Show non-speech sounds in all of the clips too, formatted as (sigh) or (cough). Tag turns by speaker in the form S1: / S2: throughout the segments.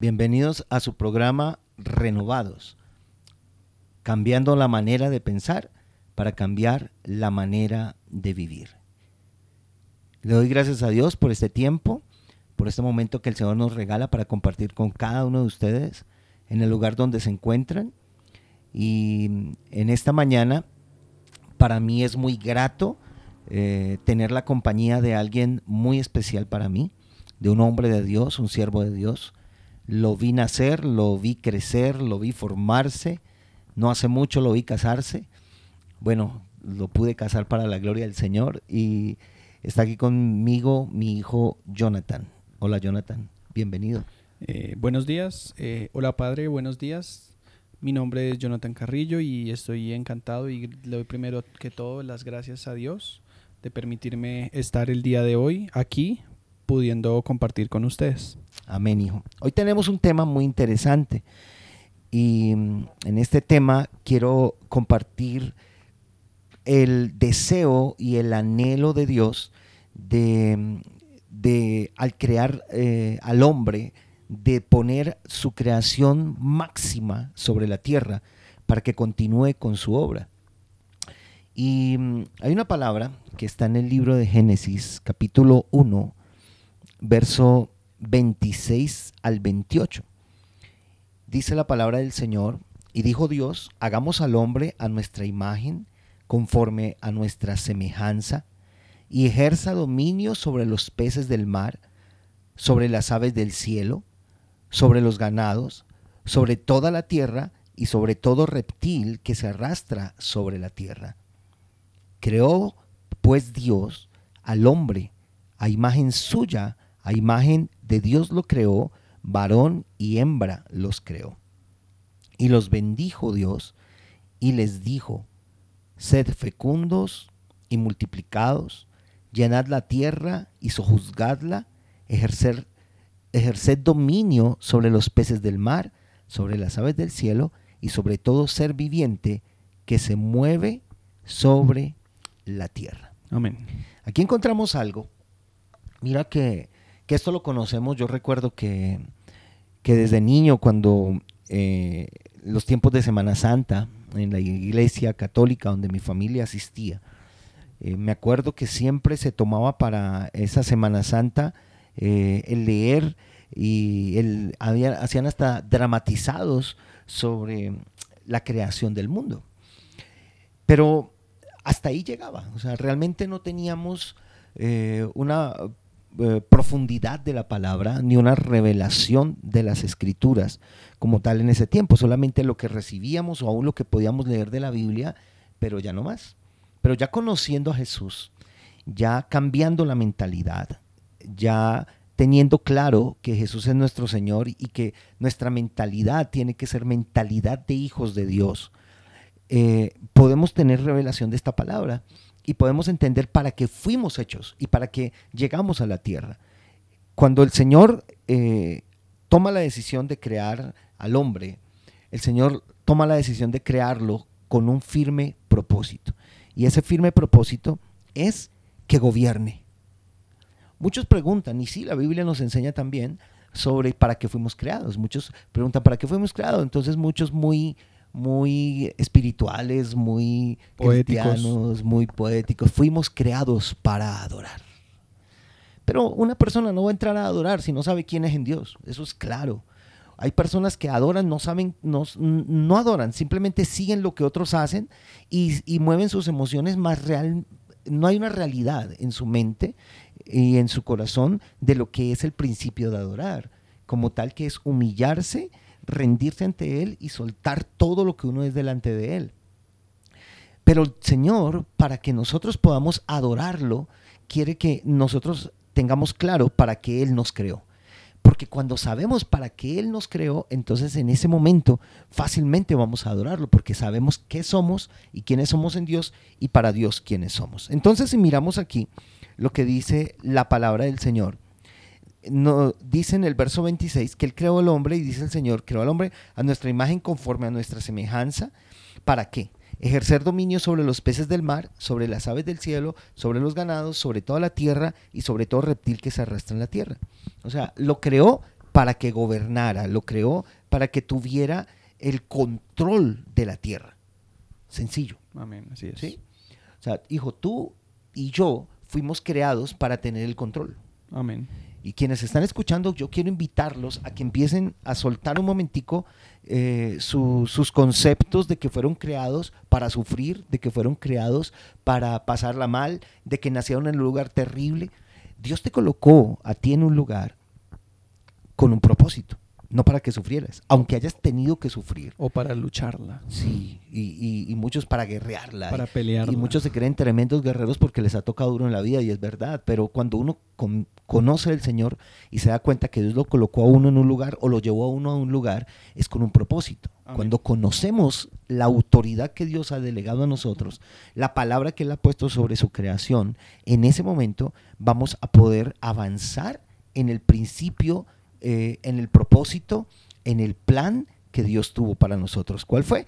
S1: Bienvenidos a su programa Renovados, cambiando la manera de pensar para cambiar la manera de vivir. Le doy gracias a Dios por este tiempo, por este momento que el Señor nos regala para compartir con cada uno de ustedes en el lugar donde se encuentran. Y en esta mañana, para mí es muy grato eh, tener la compañía de alguien muy especial para mí, de un hombre de Dios, un siervo de Dios, lo vi nacer, lo vi crecer, lo vi formarse, no hace mucho lo vi casarse. Bueno, lo pude casar para la gloria del Señor y está aquí conmigo mi hijo Jonathan. Hola Jonathan, bienvenido.
S2: Eh, buenos días, eh, hola padre, buenos días. Mi nombre es Jonathan Carrillo y estoy encantado y le doy primero que todo las gracias a Dios de permitirme estar el día de hoy aquí pudiendo compartir con ustedes.
S1: Amén, hijo. Hoy tenemos un tema muy interesante y mm, en este tema quiero compartir el deseo y el anhelo de Dios de, mm, de al crear eh, al hombre, de poner su creación máxima sobre la tierra para que continúe con su obra. Y mm, hay una palabra que está en el libro de Génesis, capítulo 1, verso 26 al 28. Dice la palabra del Señor, y dijo Dios, hagamos al hombre a nuestra imagen, conforme a nuestra semejanza, y ejerza dominio sobre los peces del mar, sobre las aves del cielo, sobre los ganados, sobre toda la tierra y sobre todo reptil que se arrastra sobre la tierra. Creó pues Dios al hombre a imagen suya, a imagen de Dios lo creó, varón y hembra los creó. Y los bendijo Dios y les dijo, sed fecundos y multiplicados, llenad la tierra y sojuzgadla, ejercer, ejerced dominio sobre los peces del mar, sobre las aves del cielo y sobre todo ser viviente que se mueve sobre la tierra.
S2: Amén.
S1: Aquí encontramos algo. Mira que que esto lo conocemos, yo recuerdo que, que desde niño, cuando eh, los tiempos de Semana Santa, en la iglesia católica donde mi familia asistía, eh, me acuerdo que siempre se tomaba para esa Semana Santa eh, el leer y el, hacían hasta dramatizados sobre la creación del mundo. Pero hasta ahí llegaba, o sea, realmente no teníamos una eh, profundidad de la palabra, ni una revelación de las escrituras como tal en ese tiempo, solamente lo que recibíamos o aún lo que podíamos leer de la Biblia, pero ya no más. Pero ya conociendo a Jesús, ya cambiando la mentalidad, ya teniendo claro que Jesús es nuestro Señor y que nuestra mentalidad tiene que ser mentalidad de hijos de Dios, eh, podemos tener revelación de esta palabra y podemos entender para qué fuimos hechos y para qué llegamos a la tierra. Cuando el Señor eh, toma la decisión de crear al hombre, el Señor toma la decisión de crearlo con un firme propósito. Y ese firme propósito es que gobierne. Muchos preguntan, y sí, la Biblia nos enseña también sobre para qué fuimos creados. Muchos preguntan, ¿para qué fuimos creados? Entonces muchos muy muy espirituales, muy poéticos. muy poéticos. Fuimos creados para adorar. Pero una persona no va a entrar a adorar si no sabe quién es en Dios. Eso es claro. Hay personas que adoran, no saben, no, no adoran, simplemente siguen lo que otros hacen y, y mueven sus emociones más real. No hay una realidad en su mente y en su corazón de lo que es el principio de adorar, como tal que es humillarse rendirse ante Él y soltar todo lo que uno es delante de Él. Pero el Señor, para que nosotros podamos adorarlo, quiere que nosotros tengamos claro para qué Él nos creó. Porque cuando sabemos para qué Él nos creó, entonces en ese momento fácilmente vamos a adorarlo, porque sabemos qué somos y quiénes somos en Dios y para Dios quiénes somos. Entonces si miramos aquí lo que dice la palabra del Señor, no, dice en el verso 26 que Él creó al hombre y dice el Señor, creó al hombre a nuestra imagen conforme a nuestra semejanza. ¿Para qué? Ejercer dominio sobre los peces del mar, sobre las aves del cielo, sobre los ganados, sobre toda la tierra y sobre todo reptil que se arrastra en la tierra. O sea, lo creó para que gobernara, lo creó para que tuviera el control de la tierra. Sencillo.
S2: Amén, así es.
S1: ¿sí? O sea, hijo, tú y yo fuimos creados para tener el control.
S2: Amén.
S1: Y quienes están escuchando, yo quiero invitarlos a que empiecen a soltar un momentico eh, su- sus conceptos de que fueron creados para sufrir, de que fueron creados para pasarla mal, de que nacieron en un lugar terrible. Dios te colocó a ti en un lugar con un propósito, no para que sufrieras, aunque hayas tenido que sufrir.
S2: O para lucharla,
S1: Sí, y, y- y muchos para guerrearla.
S2: para pelearla.
S1: Y muchos se creen tremendos guerreros porque les ha tocado duro en la vida y es verdad, pero cuando uno con- conoce al Señor y se da cuenta que Dios lo colocó a uno en un lugar o lo llevó a uno a un lugar, es con un propósito.
S2: Amén.
S1: Cuando conocemos la autoridad que Dios ha delegado a nosotros, la palabra que Él ha puesto sobre su creación, en ese momento vamos a poder avanzar en el principio, eh, en el propósito, en el plan que Dios tuvo para nosotros. ¿Cuál fue?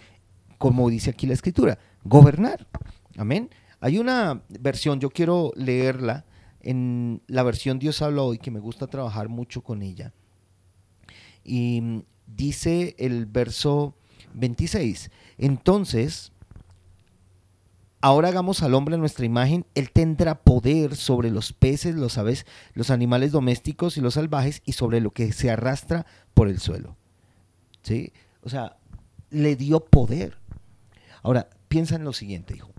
S1: como dice aquí la escritura, gobernar. Amén. Hay una versión, yo quiero leerla, en la versión Dios habla hoy, que me gusta trabajar mucho con ella. Y mm, dice el verso 26, entonces, ahora hagamos al hombre nuestra imagen, él tendrá poder sobre los peces, los aves, los animales domésticos y los salvajes y sobre lo que se arrastra por el suelo. ¿Sí? O sea, le dio poder. Ahora, piensa en lo siguiente, hijo.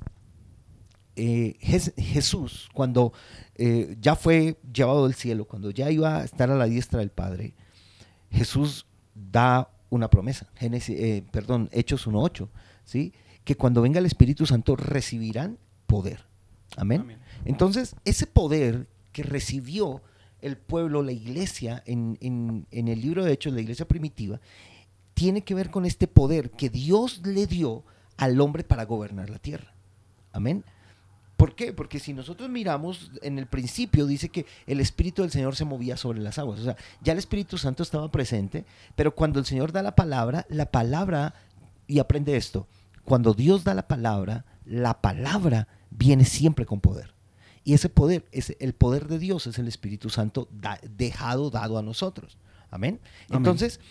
S1: Eh, Jes- Jesús, cuando eh, ya fue llevado al cielo, cuando ya iba a estar a la diestra del Padre, Jesús da una promesa. Génesis, eh, perdón, Hechos 1.8, ¿sí? Que cuando venga el Espíritu Santo recibirán poder. Amén.
S2: Amén.
S1: Entonces, ese poder que recibió el pueblo, la iglesia, en, en- en el libro de Hechos, la iglesia primitiva, tiene que ver con este poder que Dios le dio al hombre para gobernar la tierra. Amén. ¿Por qué? Porque si nosotros miramos, en el principio dice que el Espíritu del Señor se movía sobre las aguas. O sea, ya el Espíritu Santo estaba presente, pero cuando el Señor da la palabra, la palabra, y aprende esto, cuando Dios da la palabra, la palabra viene siempre con poder. Y ese poder, ese, el poder de Dios es el Espíritu Santo da- dejado, dado a nosotros. Amén.
S2: Amén.
S1: Entonces,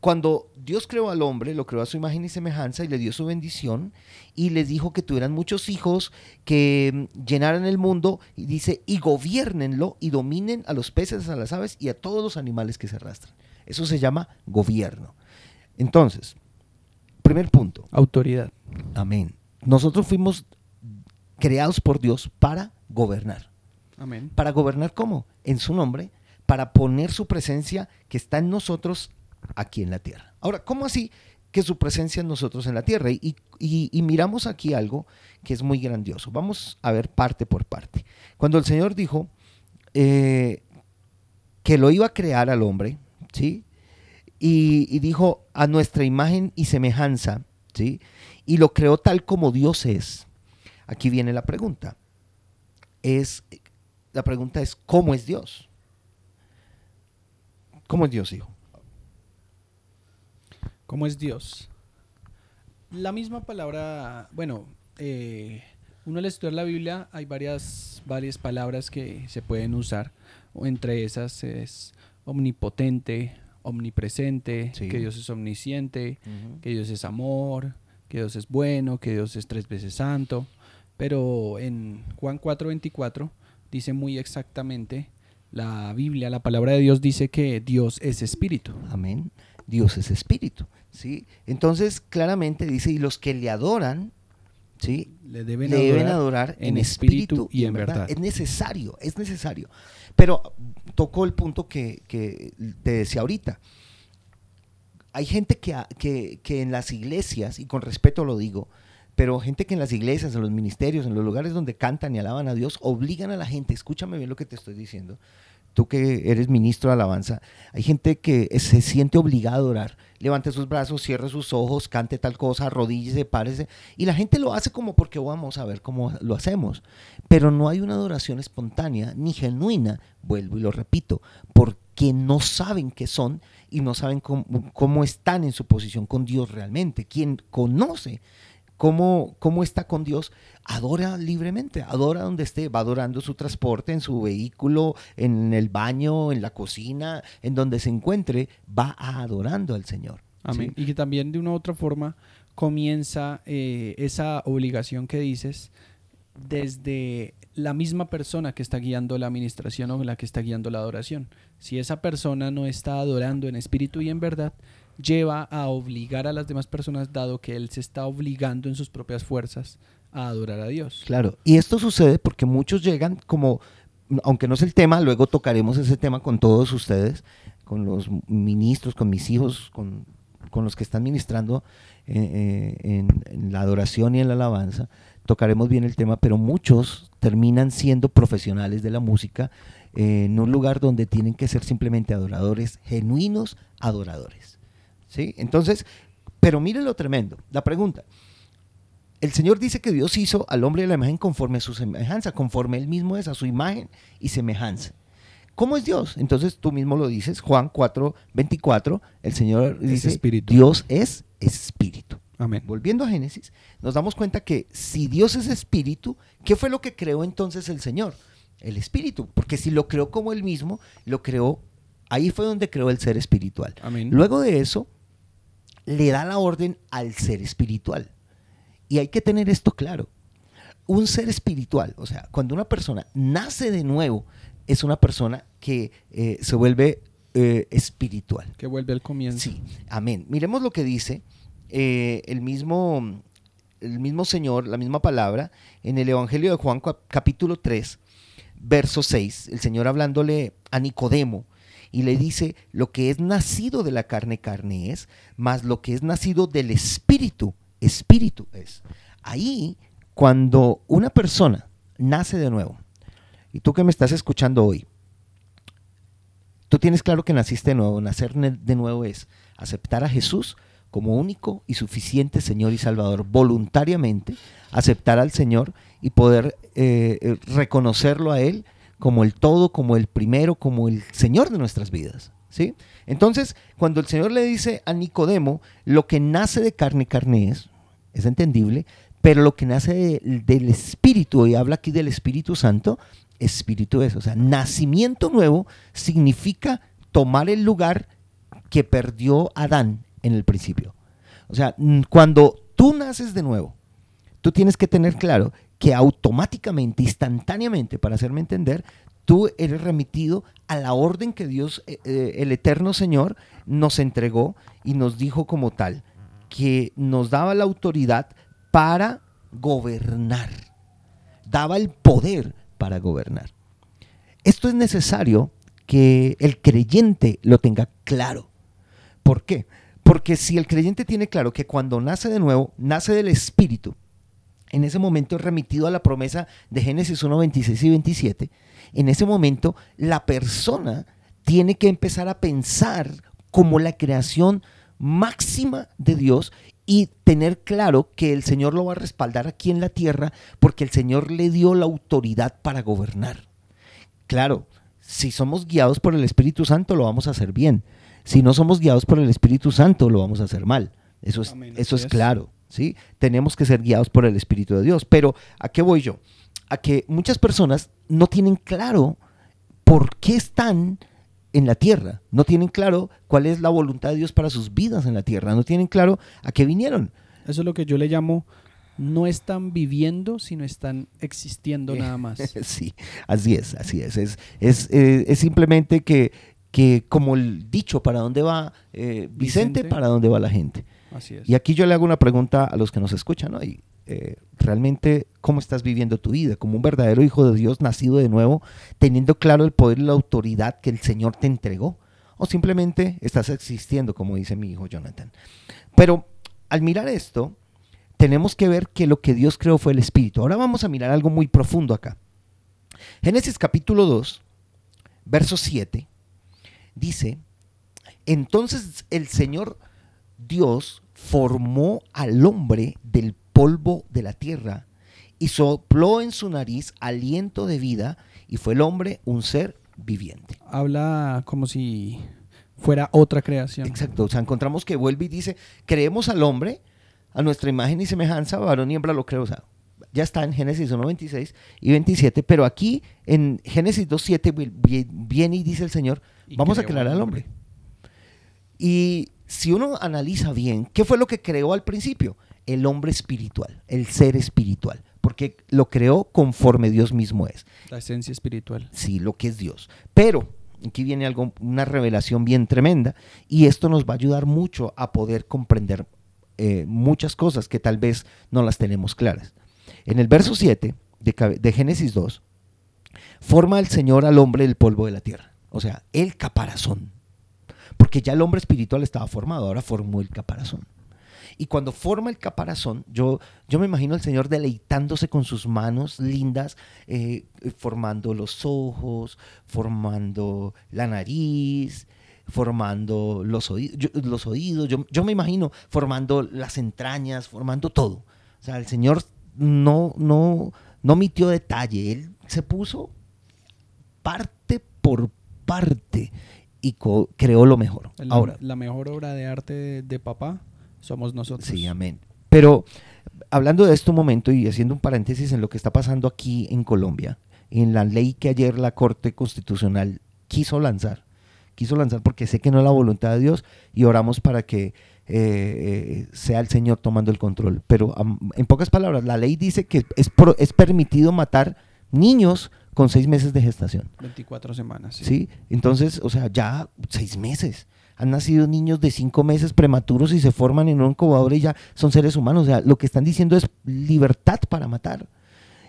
S1: cuando Dios creó al hombre, lo creó a su imagen y semejanza y le dio su bendición y les dijo que tuvieran muchos hijos, que mm, llenaran el mundo y dice, y gobiernenlo y dominen a los peces, a las aves y a todos los animales que se arrastran. Eso se llama gobierno. Entonces, primer punto,
S2: Autoridad.
S1: Amén. Nosotros fuimos creados por Dios para gobernar.
S2: Amén.
S1: ¿Para gobernar cómo? En su nombre, para poner su presencia que está en nosotros aquí en la tierra. Ahora, ¿cómo así que su presencia en nosotros en la tierra? Y, y- y miramos aquí algo que es muy grandioso. Vamos a ver parte por parte. Cuando el Señor dijo eh, que lo iba a crear al hombre, ¿sí? Y, y dijo a nuestra imagen y semejanza, ¿sí? Y lo creó tal como Dios es. Aquí viene la pregunta. Es, la pregunta es, ¿cómo es Dios? ¿Cómo es Dios, hijo?
S2: ¿Cómo es Dios? La misma palabra, bueno, eh, uno al estudiar la Biblia hay varias, varias palabras que se pueden usar. Entre esas es omnipotente, omnipresente,
S1: Sí.
S2: que Dios es omnisciente, que Dios es amor, que Dios es bueno, que Dios es tres veces santo. Pero en Juan 4:24 dice muy exactamente, la Biblia, la palabra de Dios dice que Dios es espíritu.
S1: Amén. Dios es espíritu, ¿sí? Entonces, claramente dice, y los que le adoran, ¿sí?
S2: Le deben,
S1: le deben
S2: adorar
S1: adorar en espíritu y en verdad. Es necesario, es necesario. Pero tocó el punto que, que te decía ahorita. Hay gente que, ha- que, que en las iglesias, y con respeto lo digo, pero gente que en las iglesias, en los ministerios, en los lugares donde cantan y alaban a Dios, obligan a la gente, escúchame bien lo que te estoy diciendo, tú que eres ministro de alabanza, hay gente que se siente obligada a adorar. Levante sus brazos, cierre sus ojos, cante tal cosa, arrodíllese, párese. Y la gente lo hace como porque vamos a ver cómo lo hacemos. Pero no hay una adoración espontánea ni genuina, vuelvo y lo repito, porque no saben qué son y no saben cómo, cómo están en su posición con Dios realmente. Quien conoce cómo, cómo está con Dios, adora libremente, adora donde esté, va adorando su transporte, en su vehículo, en el baño, en la cocina, en donde se encuentre, va adorando al Señor.
S2: Amén. Y que también de una u otra forma comienza eh, esa obligación que dices desde la misma persona que está guiando la administración o la que está guiando la adoración. Si esa persona no está adorando en espíritu y en verdad, lleva a obligar a las demás personas, dado que él se está obligando en sus propias fuerzas a adorar a Dios.
S1: Claro, y esto sucede porque muchos llegan como, aunque no es el tema, luego tocaremos ese tema con todos ustedes, con los ministros, con mis hijos, con, los que están ministrando eh, eh, en la adoración y en la alabanza tocaremos bien el tema, pero muchos terminan siendo profesionales de la música eh, en un lugar donde tienen que ser simplemente adoradores, genuinos adoradores. ¿sí? Entonces, pero miren lo tremendo, la pregunta. El Señor dice que Dios hizo al hombre de la imagen conforme a su semejanza, conforme él mismo es a su imagen y semejanza. ¿Cómo es Dios? Entonces tú mismo lo dices, Juan 4, 24, el Señor dice, Dios es espíritu. Volviendo a Génesis, nos damos cuenta que si Dios es espíritu, ¿qué fue lo que creó entonces el Señor? El espíritu, porque si lo creó como él mismo, lo creó, ahí fue donde creó el ser espiritual. Luego de eso, le da la orden al ser espiritual. Y hay que tener esto claro. Un ser espiritual, o sea, cuando una persona nace de nuevo, es una persona que eh, se vuelve eh, espiritual.
S2: Que vuelve al comienzo.
S1: Sí, amén. Miremos lo que dice eh, el, mismo, el mismo Señor, la misma palabra, en el Evangelio de Juan capítulo 3, verso 6, el Señor hablándole a Nicodemo y le dice, lo que es nacido de la carne, carne es, más lo que es nacido del espíritu, espíritu es. Ahí, cuando una persona nace de nuevo, y tú que me estás escuchando hoy, tú tienes claro que naciste de nuevo, nacer de nuevo es aceptar a Jesús como único y suficiente Señor y Salvador, voluntariamente aceptar al Señor y poder eh, eh, reconocerlo a Él como el todo, como el primero, como el Señor de nuestras vidas. ¿sí? Entonces, cuando el Señor le dice a Nicodemo, lo que nace de carne, carne es, es entendible, pero lo que nace del Espíritu, y habla aquí del Espíritu Santo, Espíritu es, o sea, nacimiento nuevo significa tomar el lugar que perdió Adán en el principio. O sea, cuando tú naces de nuevo, tú tienes que tener claro que automáticamente, instantáneamente, para hacerme entender, tú eres remitido a la orden que Dios, eh, eh, el eterno Señor, nos entregó y nos dijo como tal, que nos daba la autoridad para gobernar, daba el poder para gobernar. Esto es necesario que el creyente lo tenga claro. ¿Por qué? Porque si el creyente tiene claro que cuando nace de nuevo, nace del Espíritu, en ese momento es remitido a la promesa de Génesis 1, 26 y 27, en ese momento la persona tiene que empezar a pensar como la creación máxima de Dios y tener claro que el Señor lo va a respaldar aquí en la tierra porque el Señor le dio la autoridad para gobernar. Claro, si somos guiados por el Espíritu Santo lo vamos a hacer bien, si no somos guiados por el Espíritu Santo, lo vamos a hacer mal. Eso es, eso es claro. ¿sí? Tenemos que ser guiados por el Espíritu de Dios. Pero, ¿a qué voy yo? A que muchas personas no tienen claro por qué están en la tierra. No tienen claro cuál es la voluntad de Dios para sus vidas en la tierra. No tienen claro a qué vinieron.
S2: Eso es lo que yo le llamo no están viviendo, sino están existiendo (laughs) nada más.
S1: sí, así es, así es. Es, es, es simplemente que que como el dicho, ¿para dónde va eh, Vicente, ¿Para dónde va la gente?
S2: Así es.
S1: Y aquí yo le hago una pregunta a los que nos escuchan, ¿no? Y, eh, realmente, ¿cómo estás viviendo tu vida? Como un verdadero hijo de Dios, nacido de nuevo, teniendo claro el poder y la autoridad que el Señor te entregó. O simplemente estás existiendo, como dice mi hijo Jonathan. Pero al mirar esto, tenemos que ver que lo que Dios creó fue el Espíritu. Ahora vamos a mirar algo muy profundo acá. Génesis capítulo 2, verso 7 dice, entonces el Señor Dios formó al hombre del polvo de la tierra y sopló en su nariz aliento de vida y fue el hombre un ser viviente.
S2: Habla como si fuera otra creación.
S1: Exacto, o sea, encontramos que vuelve y dice, creemos al hombre a nuestra imagen y semejanza, varón y hembra lo creó. O sea, ya está en Génesis 1, 26 y 27, pero aquí en Génesis 2, 7 viene y dice el Señor,
S2: Y
S1: vamos a crear
S2: al
S1: hombre. Y si uno analiza bien, ¿qué fue lo que creó al principio? El hombre espiritual, el ser espiritual, porque lo creó conforme Dios mismo es.
S2: La esencia espiritual.
S1: Sí, lo que es Dios. Pero aquí viene algo, una revelación bien tremenda y esto nos va a ayudar mucho a poder comprender eh, muchas cosas que tal vez no las tenemos claras. En el verso 7 de, de Génesis 2, forma el Señor al hombre del polvo de la tierra, o sea, el caparazón. Porque ya el hombre espiritual estaba formado, ahora formó el caparazón. Y cuando forma el caparazón, yo, yo me imagino al Señor deleitándose con sus manos lindas, eh, formando los ojos, formando la nariz, formando los, oí- yo- los oídos. Yo, yo me imagino formando las entrañas, formando todo. O sea, el Señor no, no, no omitió detalle. Él se puso parte por parte y creó lo mejor.
S2: El-
S1: Ahora,
S2: la mejor obra de arte de, de papá somos nosotros.
S1: Sí, amén. Pero hablando de esto un momento y haciendo un paréntesis en lo que está pasando aquí en Colombia, en la ley que ayer la Corte Constitucional quiso lanzar, quiso lanzar porque sé que no es la voluntad de Dios y oramos para que eh, eh, sea el Señor tomando el control. Pero en pocas palabras, la ley dice que es, pro- es permitido matar niños con seis meses de gestación.
S2: 24 semanas. sí.
S1: ¿sí? Entonces, o sea, ya seis meses. Han nacido niños de cinco meses prematuros y se forman en un incubador y ya son seres humanos. O sea, lo que están diciendo es libertad para matar.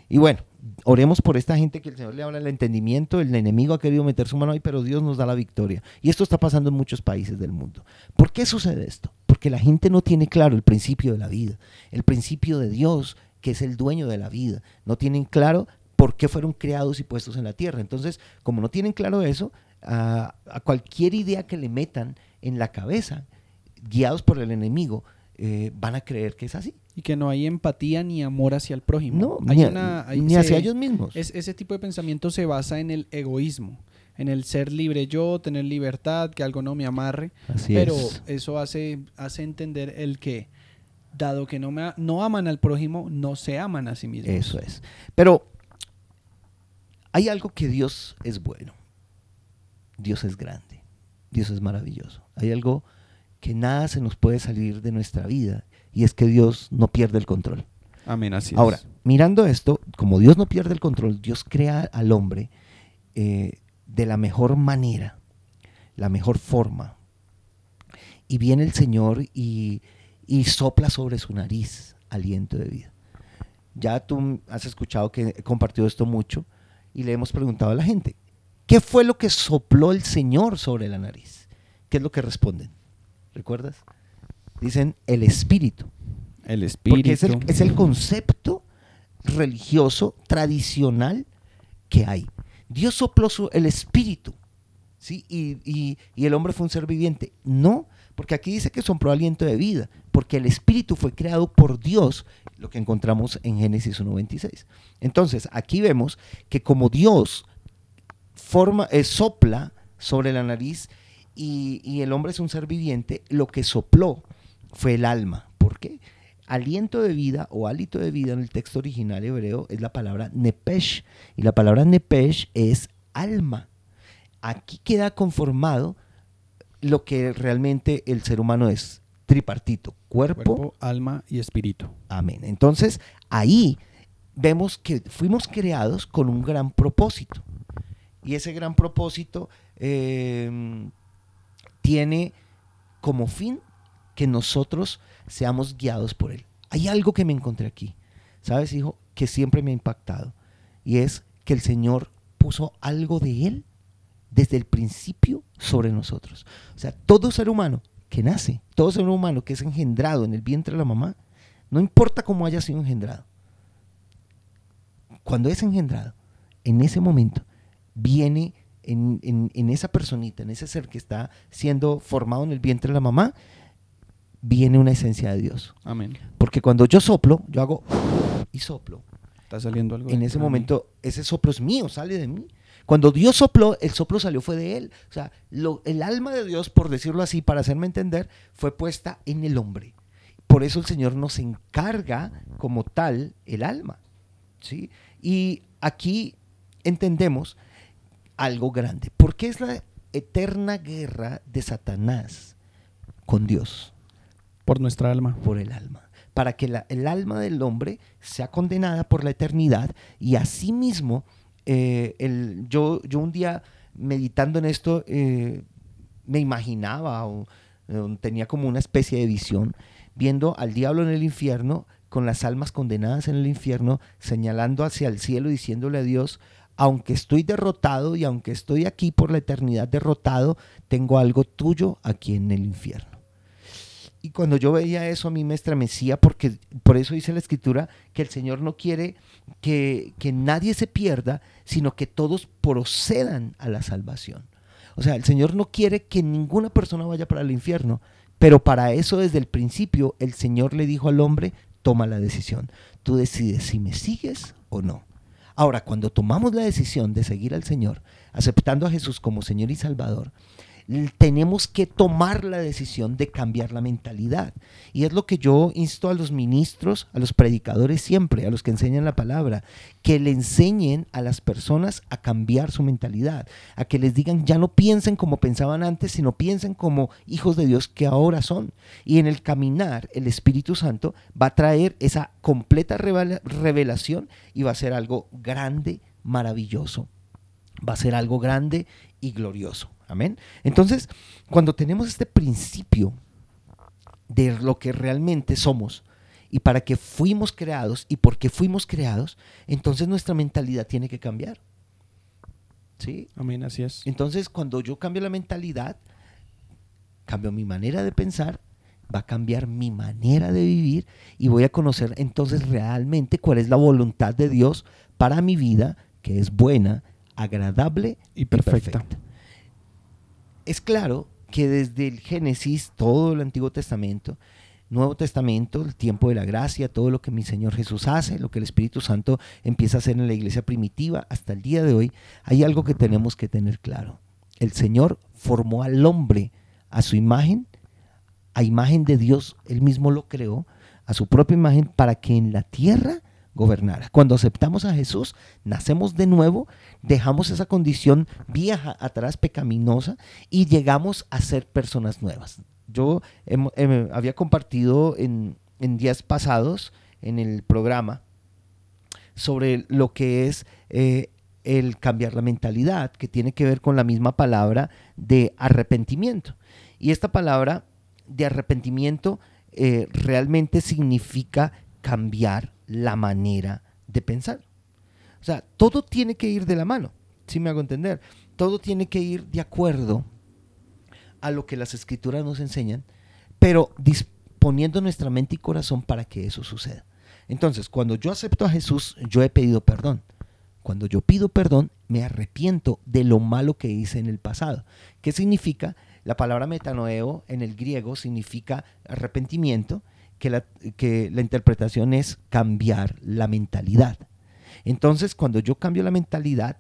S1: Y bueno, oremos por esta gente que el Señor le habla el entendimiento. El enemigo ha querido meter su mano ahí, pero Dios nos da la victoria. Y esto está pasando en muchos países del mundo. ¿Por qué sucede esto? Porque la gente no tiene claro el principio de la vida, el principio de Dios, que es el dueño de la vida. No tienen claro por qué fueron creados y puestos en la tierra. Entonces, como no tienen claro eso, a, a cualquier idea que le metan en la cabeza, guiados por el enemigo, eh, van a creer que es así.
S2: Y que no hay empatía ni amor hacia el prójimo.
S1: No,
S2: Hay
S1: ni,
S2: una- hay-
S1: ni
S2: se-
S1: hacia ellos mismos.
S2: es- ese tipo de pensamiento se basa en el egoísmo, en el ser libre yo, tener libertad, que algo no me amarre.
S1: Así
S2: pero
S1: es.
S2: eso hace, hace entender el que, dado que no, me, no aman al prójimo, no se aman a sí mismos.
S1: Eso es. Pero hay algo que Dios es bueno. Dios es grande. Dios es maravilloso. Hay algo que nada se nos puede salir de nuestra vida y es que Dios no pierde el control.
S2: Amén, así
S1: Ahora,
S2: es.
S1: mirando esto, como Dios no pierde el control, Dios crea al hombre eh, de la mejor manera, la mejor forma. Y viene el Señor y, y sopla sobre su nariz aliento de vida. Ya tú has escuchado que he compartido esto mucho y le hemos preguntado a la gente, ¿qué fue lo que sopló el Señor sobre la nariz? ¿Qué es lo que responden? ¿Recuerdas? Dicen el Espíritu.
S2: El espíritu.
S1: Porque es el, es el concepto religioso tradicional que hay. Dios sopló su- el espíritu, ¿sí? Y, y- y el hombre fue un ser viviente. No, porque aquí dice que sopló aliento de vida, porque el espíritu fue creado por Dios, lo que encontramos en Génesis 1.26. Entonces, aquí vemos que como Dios forma, eh, sopla sobre la nariz y, y el hombre es un ser viviente, lo que sopló fue el alma. ¿Por qué? Aliento de vida o hálito de vida en el texto original hebreo es la palabra nepesh. Y la palabra nepesh es alma. Aquí queda conformado lo que realmente el ser humano es tripartito, cuerpo,
S2: cuerpo, alma y espíritu.
S1: Amén. Entonces, ahí vemos que fuimos creados con un gran propósito. Y ese gran propósito eh, tiene como fin que nosotros seamos guiados por Él. Hay algo que me encontré aquí, ¿sabes, hijo? Que siempre me ha impactado. Y es que el Señor puso algo de Él desde el principio sobre nosotros. O sea, todo ser humano que nace, todo ser humano que es engendrado en el vientre de la mamá, no importa cómo haya sido engendrado, cuando es engendrado, en ese momento viene en, en- en esa personita, en ese ser que está siendo formado en el vientre de la mamá, viene una esencia de Dios.
S2: Amén.
S1: Porque cuando yo soplo, yo hago y soplo.
S2: Está saliendo algo.
S1: En ese
S2: mí.
S1: momento, ese soplo es mío, sale de mí. Cuando Dios sopló, el soplo salió fue de él. O sea, lo- el alma de Dios, por decirlo así, para hacerme entender, fue puesta en el hombre. por eso el Señor nos encarga como tal el alma. ¿sí? Y aquí entendemos algo grande. porque es la eterna guerra de Satanás con Dios?
S2: Por nuestra alma.
S1: Por el alma. Para que el alma del hombre sea condenada por la eternidad y asimismo, eh, el, yo, yo un día meditando en esto, eh, me imaginaba o, tenía como una especie de visión, viendo al diablo en el infierno, con las almas condenadas en el infierno, señalando hacia el cielo, diciéndole a Dios, aunque estoy derrotado y aunque estoy aquí por la eternidad derrotado, tengo algo tuyo aquí en el infierno. Y cuando yo veía eso a mí me estremecía porque por eso dice la escritura que el Señor no quiere que, que nadie se pierda, sino que todos procedan a la salvación. O sea, el Señor no quiere que ninguna persona vaya para el infierno, pero para eso desde el principio el Señor le dijo al hombre, toma la decisión. Tú decides si me sigues o no. Ahora, cuando tomamos la decisión de seguir al Señor, aceptando a Jesús como Señor y Salvador, tenemos que tomar la decisión de cambiar la mentalidad. Y es lo que yo insto a los ministros, a los predicadores siempre, a los que enseñan la palabra, que le enseñen a las personas a cambiar su mentalidad, a que les digan ya no piensen como pensaban antes, sino piensen como hijos de Dios que ahora son. Y en el caminar, el Espíritu Santo va a traer esa completa revelación y va a ser algo grande, maravilloso. Va a ser algo grande y glorioso. Amén. Entonces, cuando tenemos este principio de lo que realmente somos y para qué fuimos creados y por qué fuimos creados, entonces nuestra mentalidad tiene que cambiar. ¿Sí?
S2: Amén, así es.
S1: Entonces, cuando yo cambio la mentalidad, cambio mi manera de pensar, va a cambiar mi manera de vivir y voy a conocer entonces realmente cuál es la voluntad de Dios para mi vida, que es buena, agradable y perfecta es claro que desde el Génesis, todo el Antiguo Testamento, Nuevo Testamento, el tiempo de la gracia, todo lo que mi Señor Jesús hace, lo que el Espíritu Santo empieza a hacer en la iglesia primitiva, hasta el día de hoy, hay algo que tenemos que tener claro. El Señor formó al hombre a su imagen, a imagen de Dios, él mismo lo creó, a su propia imagen, para que en la tierra gobernara. Cuando aceptamos a Jesús, nacemos de nuevo, dejamos esa condición vieja atrás, pecaminosa, y llegamos a ser personas nuevas. Yo había compartido en, días pasados en el programa sobre lo que es eh, el cambiar la mentalidad, que tiene que ver con la misma palabra de arrepentimiento. Y esta palabra de arrepentimiento eh, realmente significa cambiar la manera de pensar. O sea, todo tiene que ir de la mano, si me hago entender. Todo tiene que ir de acuerdo a lo que las escrituras nos enseñan, pero disponiendo nuestra mente y corazón para que eso suceda. Entonces, cuando yo acepto a Jesús, yo he pedido perdón. Cuando yo pido perdón, me arrepiento de lo malo que hice en el pasado. ¿Qué significa? La palabra metanoeo en el griego significa arrepentimiento que la, que la interpretación es cambiar la mentalidad. Entonces, cuando yo cambio la mentalidad,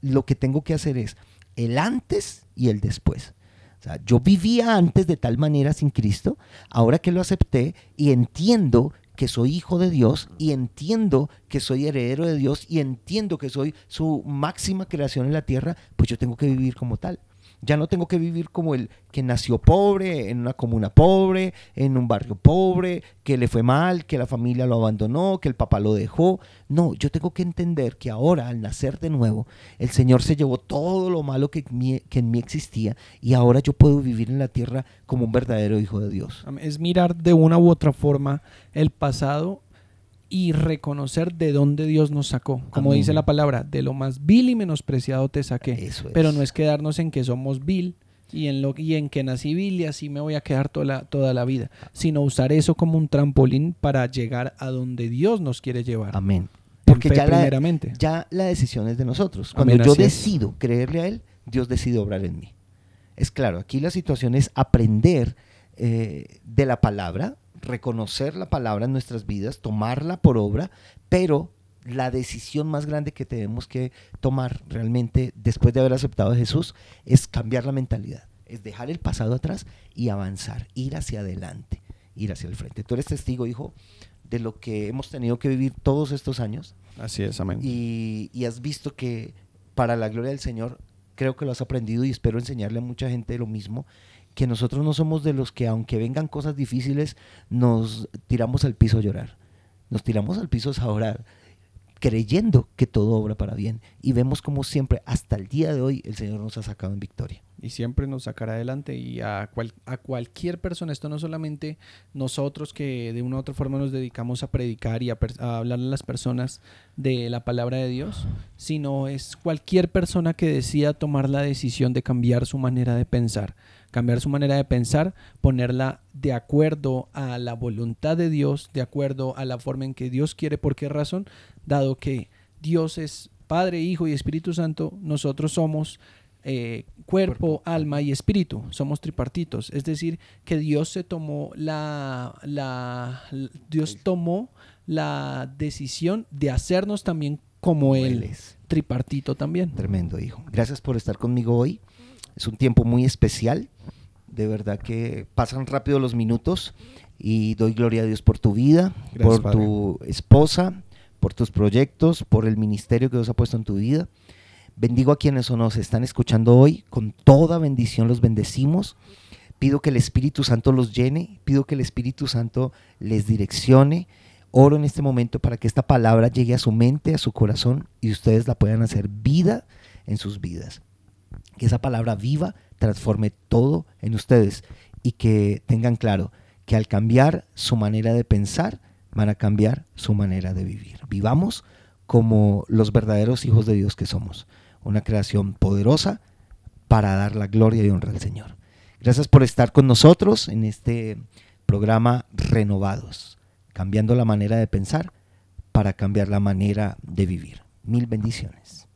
S1: lo que tengo que hacer es el antes y el después. O sea, yo vivía antes de tal manera sin Cristo, ahora que lo acepté y entiendo que soy hijo de Dios y entiendo que soy heredero de Dios y entiendo que soy su máxima creación en la tierra, pues yo tengo que vivir como tal. Ya no tengo que vivir como el que nació pobre, en una comuna pobre, en un barrio pobre, que le fue mal, que la familia lo abandonó, que el papá lo dejó. No, yo tengo que entender que ahora, al nacer de nuevo, el Señor se llevó todo lo malo que, que en mí existía y ahora yo puedo vivir en la tierra como un verdadero hijo de Dios.
S2: Es mirar de una u otra forma el pasado y reconocer de dónde Dios nos sacó. Como dice la palabra, de lo más vil y menospreciado te saqué. Pero no es quedarnos en que somos vil y en, lo, y en que nací vil y así me voy a quedar toda la, toda la vida, sino usar eso como un trampolín para llegar a donde Dios nos quiere llevar.
S1: Amén. Porque ya la, ya la decisión es de nosotros. Cuando yo decido creerle a Él, Dios decide obrar en mí. Es claro, aquí la situación es aprender eh, de la palabra, reconocer la palabra en nuestras vidas, tomarla por obra, pero la decisión más grande que tenemos que tomar realmente después de haber aceptado a Jesús es cambiar la mentalidad, es dejar el pasado atrás y avanzar, ir hacia adelante. ir hacia el frente. Tú eres testigo, hijo, de lo que hemos tenido que vivir todos estos años.
S2: Así es, amén.
S1: Y, y has visto que para la gloria del Señor, creo que lo has aprendido y espero enseñarle a mucha gente lo mismo, que nosotros no somos de los que aunque vengan cosas difíciles, nos tiramos al piso a llorar. Nos tiramos al piso a orar creyendo que todo obra para bien. Y vemos como siempre, hasta el día de hoy, el Señor nos ha sacado en victoria.
S2: Y siempre nos sacará adelante y a, a cualquier persona, esto no solamente nosotros que de una u otra forma nos dedicamos a predicar y a, a hablarle a las personas de la palabra de Dios, sino es cualquier persona que decida tomar la decisión de cambiar su manera de pensar cambiar su manera de pensar, ponerla de acuerdo a la voluntad de Dios, de acuerdo a la forma en que Dios quiere. ¿Por qué razón? Dado que Dios es Padre, Hijo y Espíritu Santo, nosotros somos eh, cuerpo, alma y espíritu. Somos tripartitos. Es decir, que Dios se tomó la, la Dios tomó la decisión de hacernos también como Él es. Tripartito también.
S1: Tremendo, hijo. Gracias por estar conmigo hoy. Es un tiempo muy especial. De verdad que pasan rápido los minutos y doy gloria a Dios por tu vida, por tu esposa, por tus proyectos, por el ministerio que Dios ha puesto en tu vida. Bendigo a quienes nos están escuchando hoy. Con toda bendición los bendecimos. Pido que el Espíritu Santo los llene. Pido que el Espíritu Santo les direccione. Oro en este momento para que esta palabra llegue a su mente, a su corazón y ustedes la puedan hacer vida en sus vidas que esa palabra viva transforme todo en ustedes y que tengan claro que al cambiar su manera de pensar, van a cambiar su manera de vivir. Vivamos como los verdaderos hijos de Dios que somos, una creación poderosa para dar la gloria y honra al Señor. Gracias por estar con nosotros en este programa Renovados, cambiando la manera de pensar para cambiar la manera de vivir. Mil bendiciones.